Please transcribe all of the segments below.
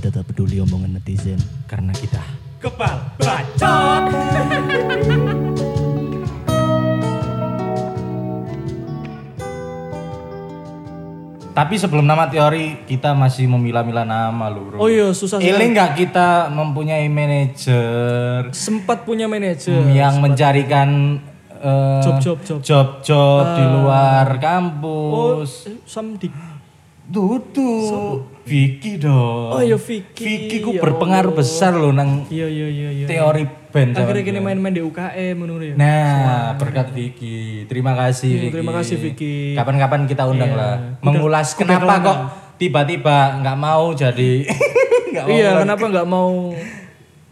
kita tak peduli omongan netizen Karena kita Kebal bacot. Tapi sebelum nama teori kita masih memilah-milah nama lu bro Oh iya, susah. Ini nggak kita mempunyai manajer Sempat punya manajer. yang mencarikan eh, Job-job, job. job-job di luar Oh, kampus. eh, Samdik. Tutu, Vicky dong. Oh iya, Vicky. Vicky ku Ya berpengaruh besar loh nang Iya iya iya iya. teori band. Akhirnya zaman kini main-main di UKM menurut ya. Nah, berkat Vicky. Terima kasih Hmm, Vicky. terima kasih, Vicky. Kapan-kapan kita undang Iya. lah. Mengulas kenapa kok tiba-tiba nggak mau jadi nggak mau Iya, kenapa nggak mau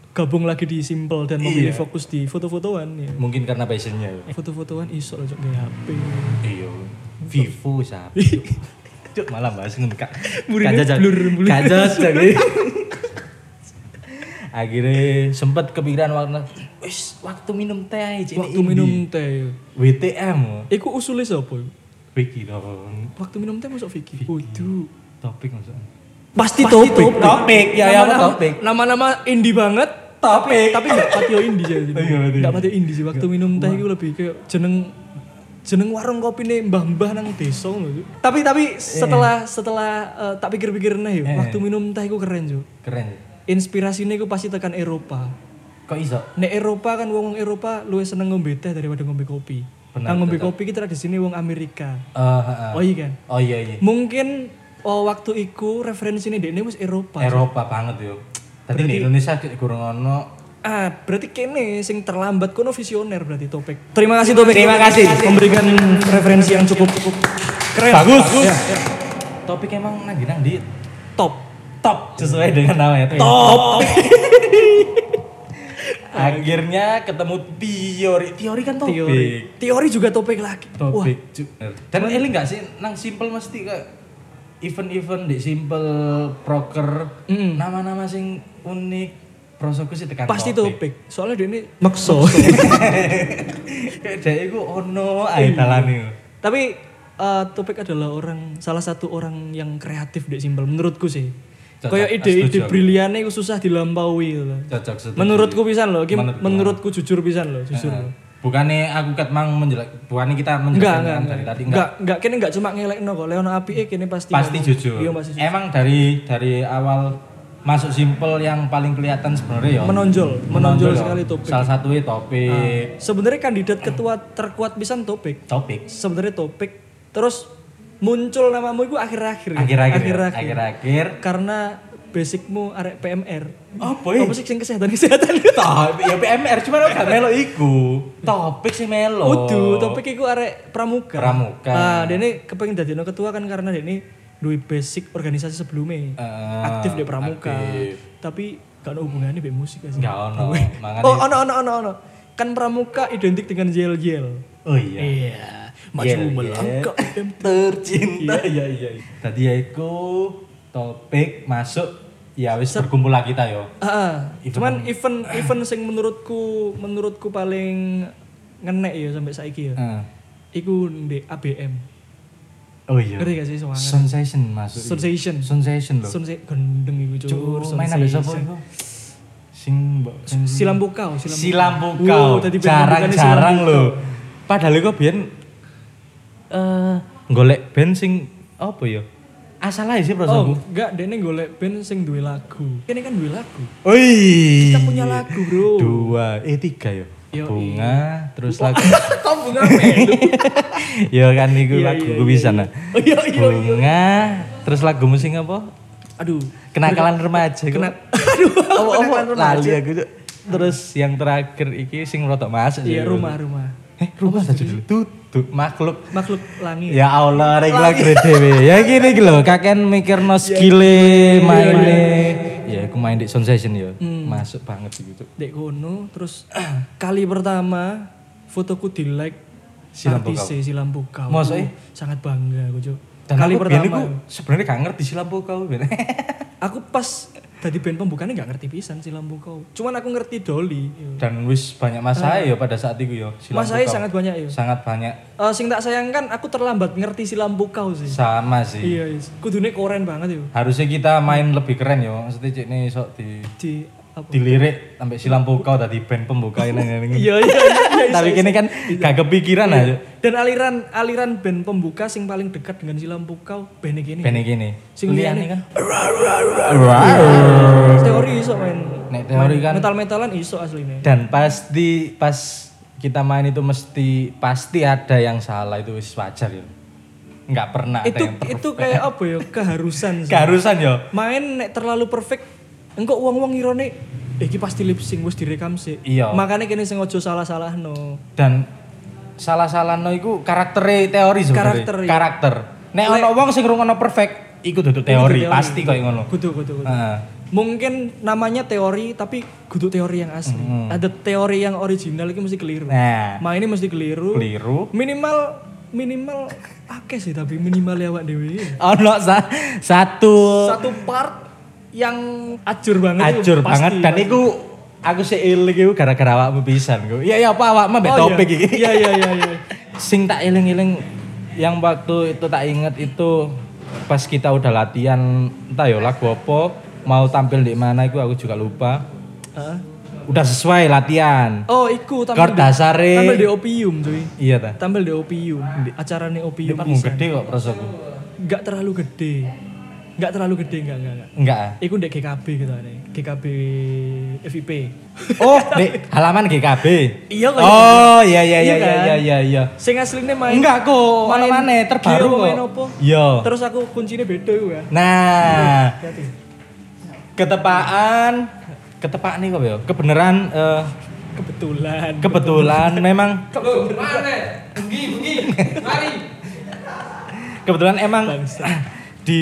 gabung lagi di Simple dan memilih Iya. fokus di foto-fotoan ya. Mungkin karena passionnya. ya. Foto-fotoan iso loh Cok, kayak HP. Iya. Vivo siapa? Cuk malah bahas ngono kak. Kajak- blur, kajak, jadi. Akhirnya sempat kepikiran waktu wis waktu minum teh aja. Waktu minum teh. WTM. Iku usulnya siapa? Vicky dong. Waktu minum teh masuk Vicky. Waduh. Topik maksudnya. Pasti, Pasti topik. topik. Ya, ya, topik. Nama-nama indie banget. Topik. Tapi enggak patio indie sih. Enggak patio indie sih. Waktu minum teh itu lebih kayak jeneng jeneng warung kopi nih mbah-mbah nang desa. Tapi tapi setelah setelah eh, tak pikir-pikir nih, Eh. waktu minum teh itu keren jo. Keren. Inspirasinya itu pasti tekan Eropa. Kok iso? Nek Eropa kan wong Eropa luwih seneng ngombe teh daripada ngombe kopi. Benar, Nah, ngombe kopi kita di sini wong Amerika. Eh, heeh. Oh iya kan? Oh iya iya. Mungkin oh, waktu iku referensinya ini wis Eropa. Eropa banget yo. Tadi di Indonesia kurang ono. Ah, berarti kene sing terlambat kono visioner berarti Topik. Terima kasih Topik. Terima kasih. memberikan referensi yang cukup keren. Bagus. Ya, Topik emang nang nang di top. top sesuai dengan namanya. Top. Akhirnya ketemu teori. Teori kan topik. Teori. Teori juga Topik lagi. Wah, Topik. Cuk. Dan ini enggak sih nang simple mesti kayak event-event di simple proker Mm. nama-nama sing unik prosoku sih tekan pasti topik. Topik. Soalnya dia ini makso. kayak dia itu ono ae dalane. Tapi eh, Topik adalah orang salah satu orang yang kreatif di Simpel menurutku sih. Kayak ide-ide briliannya itu susah dilampaui gitu. Cocok setuju. Menurutku pisan loh, Ki, Menurutku. jujur pisan loh, jujur. Loh. Bukannya aku kat mang menjelek, bukannya kita enggak, kan enggak. dari tadi Enggak, enggak, kini enggak cuma ngelekno kok. Leono api eh kini pasti pasti ngomong. jujur. Iya, pasti jujur. Emang dari dari awal masuk simple yang paling kelihatan sebenarnya ya. Menonjol, menonjol ya. sekali topik. Salah satunya topik. Sebenarnya kandidat ketua terkuat pisan topik. Topik. Sebenarnya topik. Terus muncul namamu itu akhir-akhir. ya? Akhir-akhir. ya. Akhir-akhir. Akhir-akhir. Karena basicmu arek PMR. Apa ya? Apa sih sing kesehatan kesehatan? Topik ya PMR cuma gak melo iku. Topik sih melo. Udu, topik iku arek pramuka. Pramuka. Nah, dene kepengen dadi ketua kan karena dene duwe basic organisasi sebelumnya. Eh, aktif di pramuka. aktif. Tapi gak ada hubungannya be musik sih. Enggak ono. Oh, ono ono ono ono. Kan pramuka identik dengan yel-yel. Oh iya. Iya. Maju melangkah. tercinta ya iya tadi ya iku topik masuk ya wis berkumpul lah kita yo Ah, cuman event event sing menurutku menurutku paling ngenek ya sampai saiki ya. Heeh. Iku di ABM. Oh iya Ngerti gak sih semangat? sensation masuk Sensation. sensation loh Sunse gendeng iku cur. Cuk, main Sensation. iku sing Silam Pukau, Silam pukau jarang-jarang Silam loh padahal iku biyen eh golek band sing apa ya asal aja sih Oh, perasaanku enggak, dene golek band sing duwe lagu. Kene kan duwe lagu. Oi. Kita punya lagu, Bro. Dua, eh tiga ya. Yo, Bunga, terus lagu. Kok bunga melu? ya kan iku Iya, lagu iya, gue iya, bisa iya. nah. Iya iya iya. Bunga, terus lagu musing apa? Aduh. Kenakalan remaja. Kena Aduh. Oh, kenakalan lali aku. Terus yang terakhir iki sing rotok masuk Iya, rumah-rumah. Eh, rumah saja dulu. Tutup makhluk. Makhluk langit. Ya Allah, rek lagu dhewe. Ya gini iki lho, kakek mikir no skille maine. Ya aku main di sensation ya. Masuk banget gitu. Dek kono terus kali pertama fotoku di like Silam artis Silam Pukau. Maksudnya? Sangat bangga aku, Cuk. Dan Kali aku pertama. sebenarnya gak ngerti sih lampu kau. Aku pas Tadi band pembukanya nggak ngerti pisan si lampu kau. Cuman aku ngerti Dolly. Dan wis banyak masalah ya pada saat itu ya. si Mas saya sangat banyak ya. sangat banyak Eh sing tak sayangkan aku terlambat ngerti si lampu kau sih. sama sih. Iya, iya. Kudune keren banget yo. Harusnya kita main lebih keren ya. Maksudnya cek nih sok di Di? Dilirik sampai si lampu kau tadi band pembuka ini ini. Iya, iya, iya. iya, Tapi kini kan gak kepikiran aja. Dan aliran aliran band pembuka sing paling dekat dengan si lampu kau band gini. Band gini. Sing liyane kan. Teori iso main. Nek teori kan Metal-metalan iso aslinya. dan pasti pas kita main itu mesti pasti ada yang salah itu wajar ya. Nggak pernah ada Itu yang perfect. itu kayak apa ya? Keharusan keharusan ya. main nek terlalu perfect engkau uang-uang irone iki pasti lip sync wis direkam sih Iya. makanya kini sing ojo salah-salah no Dan salah-salah no iku karakter teori sebenarnya. Karakter, iya. Karakter. Nek ono wong sing ngrungokno perfect iku duduk teori, pasti koyo ngono. kudu kudu kudu Heeh. mungkin namanya teori tapi kudu teori yang asli ada teori yang original itu mesti keliru Nah, main ini mesti keliru keliru. minimal minimal akeh sih tapi minimal ya awak dewi Ono sa- satu satu part yang acur banget itu pasti, banget dan pasti. iku aku seiling iku gara-gara awakmu pisan ku. Iya iya apa awakmu mbek Oh, topik iya. iki. iya iya iya iya Sing tak eling-eling yang waktu itu tak inget itu pas kita udah latihan entah ya lagu apa mau tampil di mana itu aku juga lupa. Heeh. Udah sesuai latihan. oh iku tampil di, dasare. tampil di opium cuy Iya ta. tampil di opium acara nih opium pisan. gede kok prosoku. nggak terlalu gede nggak terlalu gede nggak nggak nggak Enggak. ah? Iku ndek GKB gitu ane GKB FIP Oh, di halaman GKB. Iya kok. Oh, iya iya iya Iya iya kan? iya iya iya. sing aslinya main Enggak kok, mana main mana terbaru kok. main opo Iya. terus aku kuncinya beda iku ya Nah, ketepaan ketepaan nih kok ya. Kebenaran eh, kebetulan kebetulan memang kebetulan emang di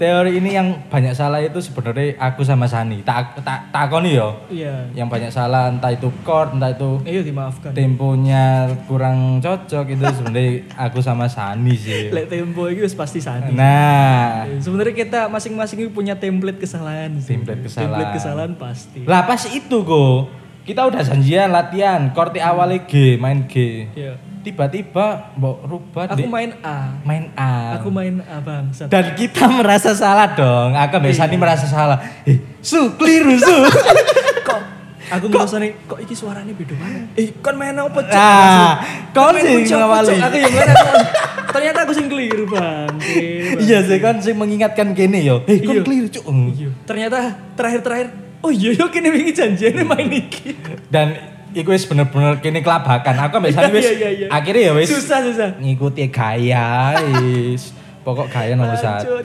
teori ini yang banyak salah itu sebenarnya aku sama Sani. Tak tak takoni yo. iya Yang banyak salah entah itu chord, entah itu iya dimaafkan temponya kurang cocok itu sebenarnya aku sama Sani sih. lek tempo itu pasti sani Nah, sebenarnya kita masing-masing punya template kesalahan sih. Template kesalahan. template kesalahan pasti lah pas itu kok kita udah janjian latihan, chord awalnya G, main G. iya Tiba-tiba mbok rubah aku main A main A. aku main A bangsat Dan kita merasa salah dong. Aku Iya. mbak Sani merasa salah. Eh, su, keliru su. kok aku ngerasa nih kok iki suaranya beda banget eh kan main apa cok Nah, sih pucuk, ngawali. aku yang mana ternyata aku sing keliru bang Iya sih kan sih mengingatkan gini yo. Eh, kau Iya. keliru cuk. Iya. ternyata terakhir-terakhir oh iya yo kini wingi janjiannya main iki Dan iku wis bener-bener kini kelabakan. Aku mbak Sani wis Iya, iya, iya. akhirnya ya wis susah susah ngikuti gaya wis. Pokok gaya nomor satu.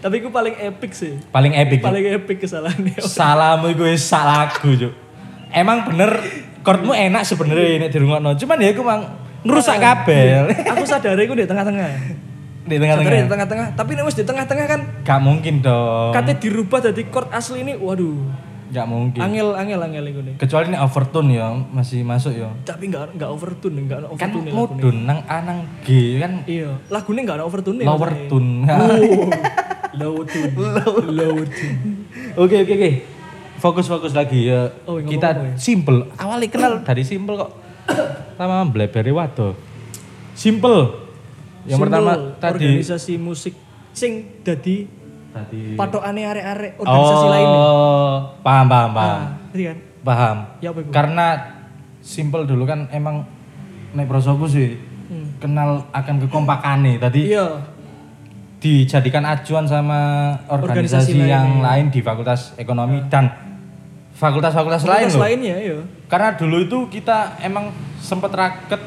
tapi aku paling epic sih Paling epic. Paling epic kesalahannya Salahmu iku wis sak lagu, Cuk. Emang bener chordmu enak sebenarnya nek dirungokno. Cuman ya iku mang ngerusak kabel. aku sadar aku di tengah-tengah di sadar di tengah-tengah. tengah-tengah tapi nih di tengah-tengah kan Gak mungkin dong. katanya dirubah dari chord asli ini waduh Gak mungkin. angel angel angel itu nih Kecuali ini overtone ya, masih masuk ya. tapi nggak nggak overtune nggak ada Kan overtune mudun nang anang G kan iya lagunya nggak ada overtune lower tune. low tune low tune Oke oke oke. Fokus fokus lagi ya. Oh, Kita ya? simple. Awalnya kenal dari simple kok. Sama Blackberry Wado. Simple. Yang Simbol pertama tadi organisasi musik sing dadi tadi patokane arek-arek organisasi oh, lainnya paham paham paham. ah, iya kan Paham. ya apa Karena simple dulu kan emang nek prosoku sih Hmm. kenal akan kekompakan nih tadi iya dijadikan acuan sama organisasi, Organisasi yang lainnya. lain di Fakultas Ekonomi dan fakultas-fakultas lain loh. lainnya iya Karena dulu itu kita emang sempet raket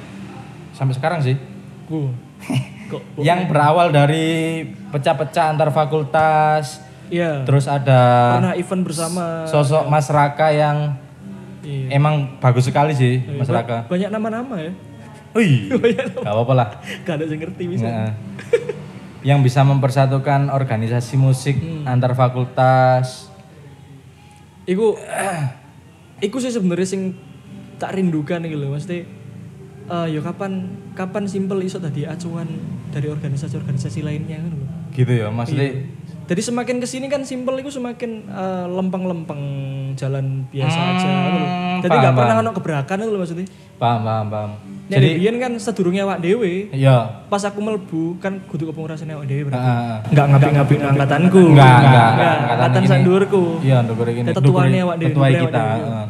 sampai sekarang sih. yang berawal dari pecah-pecah antar fakultas, iya terus ada pernah event bersama sosok Mas Raka yang iya. emang bagus sekali sih Mas Ba- Raka. banyak nama-nama ya Wih, banyak gak apa-apa lah. gak ada yang ngerti bisa Nah, yang bisa mempersatukan organisasi musik Hmm. antar fakultas. Iku Iku sih sebenarnya sing tak rindukan iki lho mesti eh ya kapan kapan simpel iso tadi acuan dari organisasi-organisasi lainnya kan lho. Gitu ya, maksudnya Iya. Jadi semakin ke sini kan simpel itu semakin eh, lempeng-lempeng jalan biasa aja. gitu loh. Hmm, Jadi nggak pernah ono gebrakan itu loh maksudnya. Paham, paham, paham. Jadi Jadi biyen kan sedurunge awak dhewe, ya pas aku melbu kan kudu kepengurasan awak dhewe berarti. Heeh. Enggak ngapik-ngapik angkatanku. Enggak, enggak, enggak. Angkatan sandurku. Iya, ndukure gini. Tetuane awak dhewe, ndukure kita. heeh.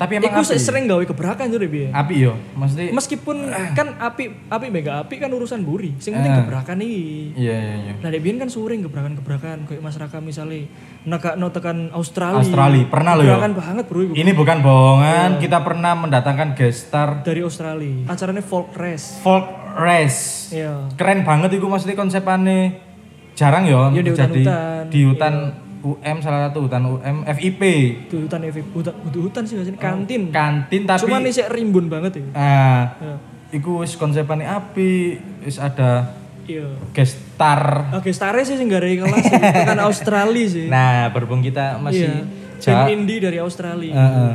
Tapi emang Iku api. sering gawe gebrakan jare biyen. Api yo, maksudnya Meskipun kan api api mega api kan urusan buri. Sing penting Eh. gebrakan iki. Iya, iya, iya. Nah, dek biyen kan sering gebrakan-gebrakan kayak Mas Raka misalnya nekakno tekan Australia. Australia, pernah loh, yo. Gebrakan banget, Bro. iku. Ini bukan bohongan, kita pernah mendatangkan guest star Dari Australia. Acaranya folk race. folk race. Iya. Keren banget itu maksudnya konsepannya. Jarang yo Iya, di jadi hutan-hutan. di hutan UM salah satu hutan UM FIP. Itu hutan efek hutan, kudu hutan sih sih? kantin. Kantin tapi Cuman ini sih rimbun banget ya. ah Ya. iku wis konsepannya api, wis ada Iya. guest star. Oke, Stare sih sing gara kelas sih. tekan Australia sih. Nah, berhubung kita masih iya. Band indie dari Australia. Heeh.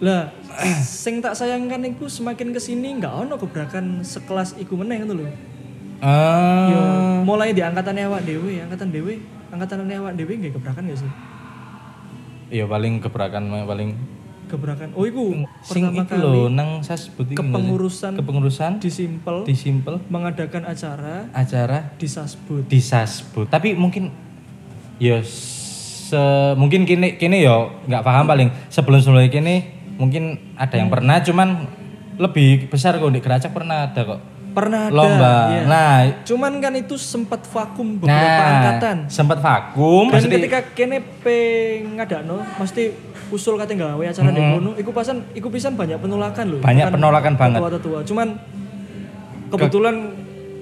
Lah, sing tak sayangkan iku semakin ke sini nggak ono gebrakan sekelas iku meneh ngono lho. Ah. Yo, mulai di angkatannya awak dewe, angkatan dewe, angkatan awak dewe nggak gebrakan gak sih? Iya paling gebrakan paling Gebrakan. Oh, iku sing pertama kali lho nang sasbut sih? kepengurusan kepengurusan di Simpel di simpel mengadakan acara acara di Sasbud. di sasbut. Tapi mungkin ya se mungkin kini kini yo nggak paham paling sebelum sebelumnya kini mungkin ada yang pernah cuman lebih besar kok di Geracak pernah ada kok Pernah ada. lomba. iya. Nah, Cuman kan itu sempat vakum beberapa nah angkatan. sempat vakum Dan maksudnya ketika kene ngadakno mesti usul kate gawe acara di kono, iku pasan iku pisan banyak penolakan loh. Banyak Tekan penolakan banget. Ketua-ketua. Cuman kebetulan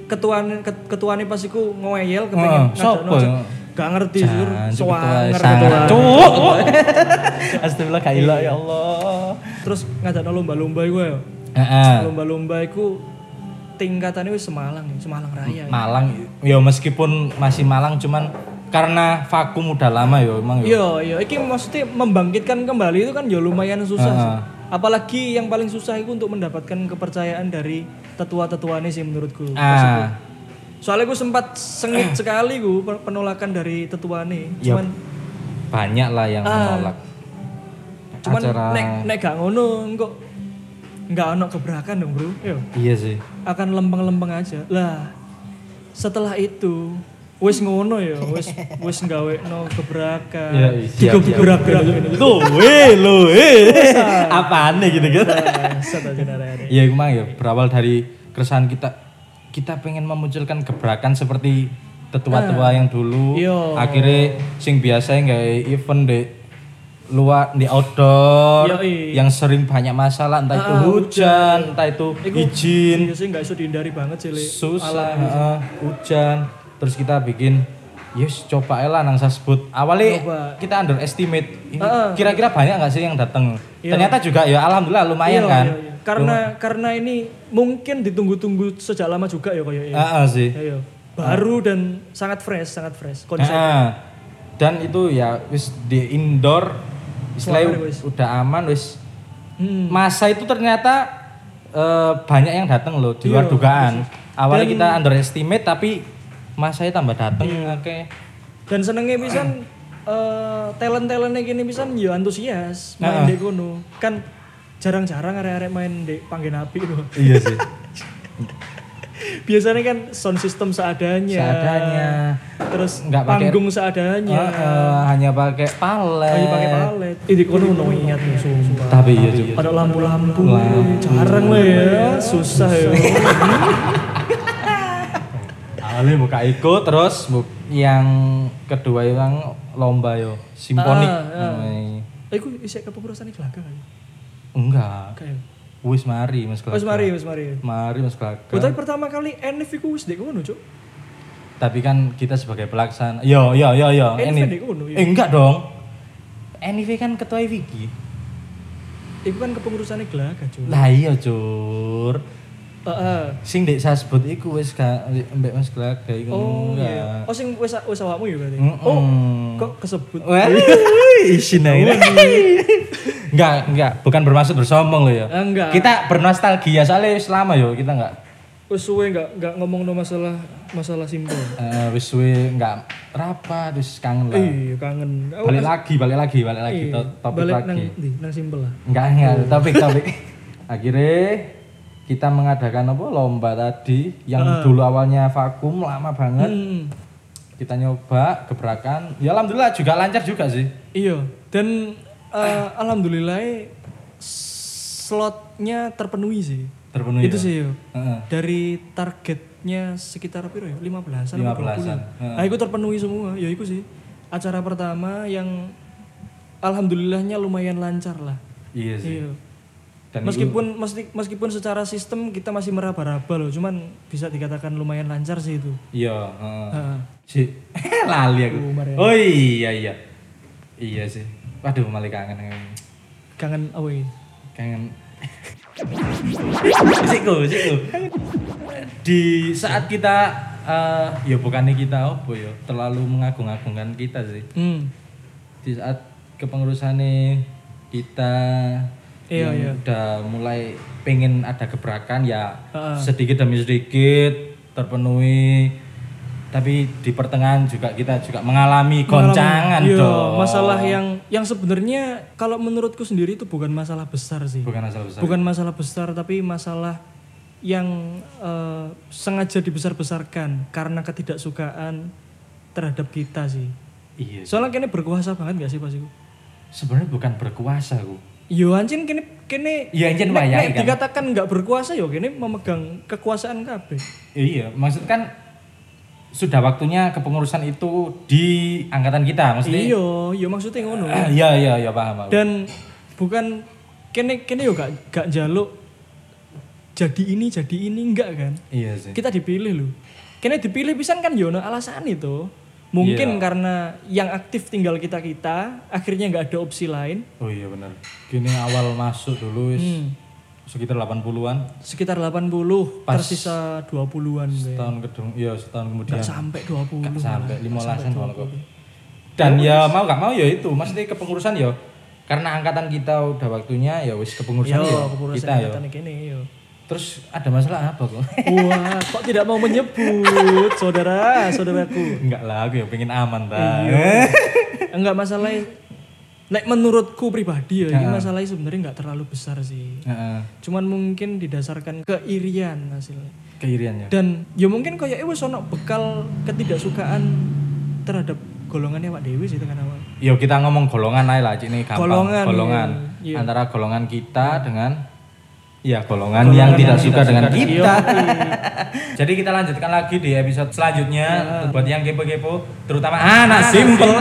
ketuaan ket- ketuane pas iku ngeyel kepengen sopo ngadakno. ya? Gak ngerti sur, ketua, ketua. Cuk. Astagfirullah gak ya Allah. Terus ngadakno lomba-lomba iku ya. Heeh. Lomba-lomba iku tingkatannya wis Semalang ya, Semalang Raya. ya. Malang ya meskipun masih Malang cuman karena vakum udah lama ya emang ya. Iya, iya. Iki maksudnya membangkitkan kembali itu kan ya lumayan susah. Heeh. Apalagi yang paling susah itu untuk mendapatkan kepercayaan dari tetua-tetuanya sih menurutku. Ah. Soalnya gue sempat sengit sekali gue penolakan dari tetuane. Ya, Cuman banyak lah yang Ah. menolak. cuman Acara nek nek gak ngono kok nggak ono gebrakan dong, Bro. Yo. iya sih. Akan lempeng-lempeng aja. Lah, setelah itu wis ngono ya, wis wis gawe no gebrakan. Iya, iya, siap, siap. Digebrak-gebrak. Lo eh lo eh. Apaan nih gitu gitu. Iya emang ya berawal dari keresahan kita kita pengen memunculkan gebrakan seperti tetua-tua yang dulu. Iya. Akhirnya sing biasa nggak event di luar di outdoor Yoi. yang sering banyak masalah entah itu Ah, hujan, entah itu Iku izin, Iya sih nggak iso dihindari banget sih, susah, heeh, hujan. Terus kita bikin Yes, coba lah nang sasbut. Awalnya Coba. kita underestimate. Heeh. Kira-kira banyak nggak sih yang datang? Iya. Ternyata juga ya alhamdulillah lumayan Iya, kan. iya, iya. Karena karena ini mungkin ditunggu-tunggu sejak lama juga ya kayak Heeh sih. Ayo. Baru dan sangat fresh, sangat fresh konsep. Heeh. Dan itu ya wis di indoor istilahnya udah aman wis. Hmm. Masa itu ternyata eh, banyak yang datang loh di luar Iya, dugaan. Awalnya Dan- kita underestimate tapi masanya tambah datang Iya. oke. Dan senengnya pisan eh talent-talentnya gini pisan ya antusias main Heeh. di kono. Kan jarang-jarang arek-arek main di panggen api loh. Iya sih. Biasanya kan sound system seadanya. Seadanya. Terus Nggak pakai- panggung seadanya. Heeh, hanya pakai palet. Hanya pakai palet. Ini kono noyat nih sumpah. Tapi iya juga. Ada lampu-lampu. Lampu. Jarang lah ya, susah ya. Awalnya buka ikut terus bu yang kedua yang lomba yo simfonik. Ah, ah. namanya. Eh, Iku isi kepengurusan ini gelaga kan? Enggak. Kayak. Wis mari Mas Wes Kelaka. mari, wes mari. Mari Mas Kelaka. Oh, tapi pertama kali Enif iku wis di kono, Cuk. Tapi kan kita sebagai pelaksana. Yo yo yo yo. Ini. iya. Eh, enggak dong. NIV kan ketua Vicky. Iku kan kepengurusannya gelaga, Cuk. Lah iya cur. Heeh. Sing dek sasbut iku wis gak mbek Mas Kelaka iku. Oh enggak. iya. Oh sing wis wis awakmu ya berarti. Mm-mm. Oh, kok kesebut. Wah, isin aja. Enggak, enggak, bukan bermaksud bersombong loh ya. Ah, enggak. Kita bernostalgia soalnya selama yo kita enggak. Wis suwe enggak enggak ngomong no masalah masalah simpel. Eh, wis suwe nggak rapat, wis kangen lah. Iya, kangen. Aku Balik lagi, balik lagi, balik lagi, iya, to- topik balik lagi. nang ndi? Nang simpel lah. Enggak, enggak, topik, topik. Akhirnya kita mengadakan apa lomba tadi yang dulu awalnya vakum lama banget. Hmm. Kita nyoba gebrakan. Ya alhamdulillah juga lancar juga sih. Iya, dan eh, alhamdulillah slotnya terpenuhi sih. Terpenuhi. Itu ya? sih yo. Heeh. Dari targetnya sekitar piro ya? 15-an 15-an, 20. Nah, itu terpenuhi semua. Ya itu sih. Acara pertama yang alhamdulillahnya lumayan lancar lah. Iya sih. Iya. Dan meskipun meski- meskipun secara sistem kita masih meraba-raba loh, cuman bisa dikatakan lumayan lancar sih itu. Iya, heeh. Heeh. Si lali aku. Oh, Mariana. Oh iya iya. Iya sih. Waduh malah kangen kangen. Kangen away. kangen. Sikku, sikku. Di saat kita eh ya bukannya kita apa ya, terlalu mengagung-agungkan kita sih. Hmm. Di saat kepengurusannya kita Iya, yang iya. udah mulai pengen ada gebrakan ya Heeh. sedikit demi sedikit terpenuhi tapi di pertengahan juga kita juga mengalami goncangan Iya, dong masalah yang yang sebenarnya kalau menurutku sendiri itu bukan masalah besar sih. bukan asal besar Bukan masalah besar tapi masalah yang eh, sengaja dibesar-besarkan karena ketidaksukaan terhadap kita sih. iya Soalnya kini berkuasa banget gak sih pas itu? sebenarnya bukan berkuasa aku Yo anjing kini kini Iya, anjing nek- nek kan. dikatakan nggak berkuasa yo kini memegang kekuasaan kabeh. iya maksud kan sudah waktunya kepengurusan itu di angkatan kita maksudnya Iya, yo maksudnya ngono. iya iya iya paham aku. Dan bukan kene kene yo gak gak jaluk jadi ini jadi ini enggak kan? iya sih Kita dipilih loh. Kene dipilih pisan kan yo ono alasan itu. Mungkin Iya. karena yang aktif tinggal kita-kita, akhirnya nggak ada opsi lain. oh iya benar gini awal masuk dulu wis Hmm. sekitar 80-an Sekitar 80, Pas- tersisa 20-an gue. setahun kedua iya setahun kemudian Nggak sampai 20. Nggak sampai malah. 15-an kalau kok. Dan ya mau gak mau ya itu, maksudnya kepengurusan ya karena angkatan kita udah waktunya ya wis kepengurusan Yo, ya kepengurusan kita ya. yo. Terus ada masalah apa kok? Wah, kok tidak mau menyebut saudara, saudaraku. Enggak lah, aku ya pengen aman ta. Iya. Enggak masalah Nek menurutku pribadi ya, ini masalahnya sebenarnya nggak terlalu besar sih. Heeh. Cuman mungkin didasarkan keirian hasilnya. Keirian ya. Dan ya mungkin kayak wis ono bekal ketidaksukaan terhadap golongannya Pak Dewi sih dengan awal. Yo kita ngomong golongan aja lah, Cik, ini gampang. Golongan, golongan. iya. Antara golongan kita dengan ya golongan, yang tidak suka dengan kita. Jadi kita lanjutkan lagi di episode selanjutnya buat yang kepo-kepo, terutama anak simple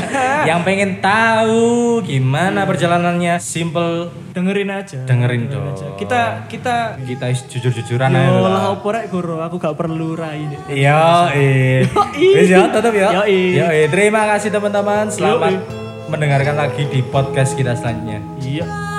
yang pengen tahu gimana perjalanannya simple Dengerin aja. dengerin dong. aja. Kita kita kita jujur-jujuran aja yo lah. opo rek goro, aku gak perlu rai. Iya, eh. Wis ya, tetap ya. Yoi. Yoi. Terima kasih teman-teman. Selamat mendengarkan lagi di podcast kita selanjutnya. Iya.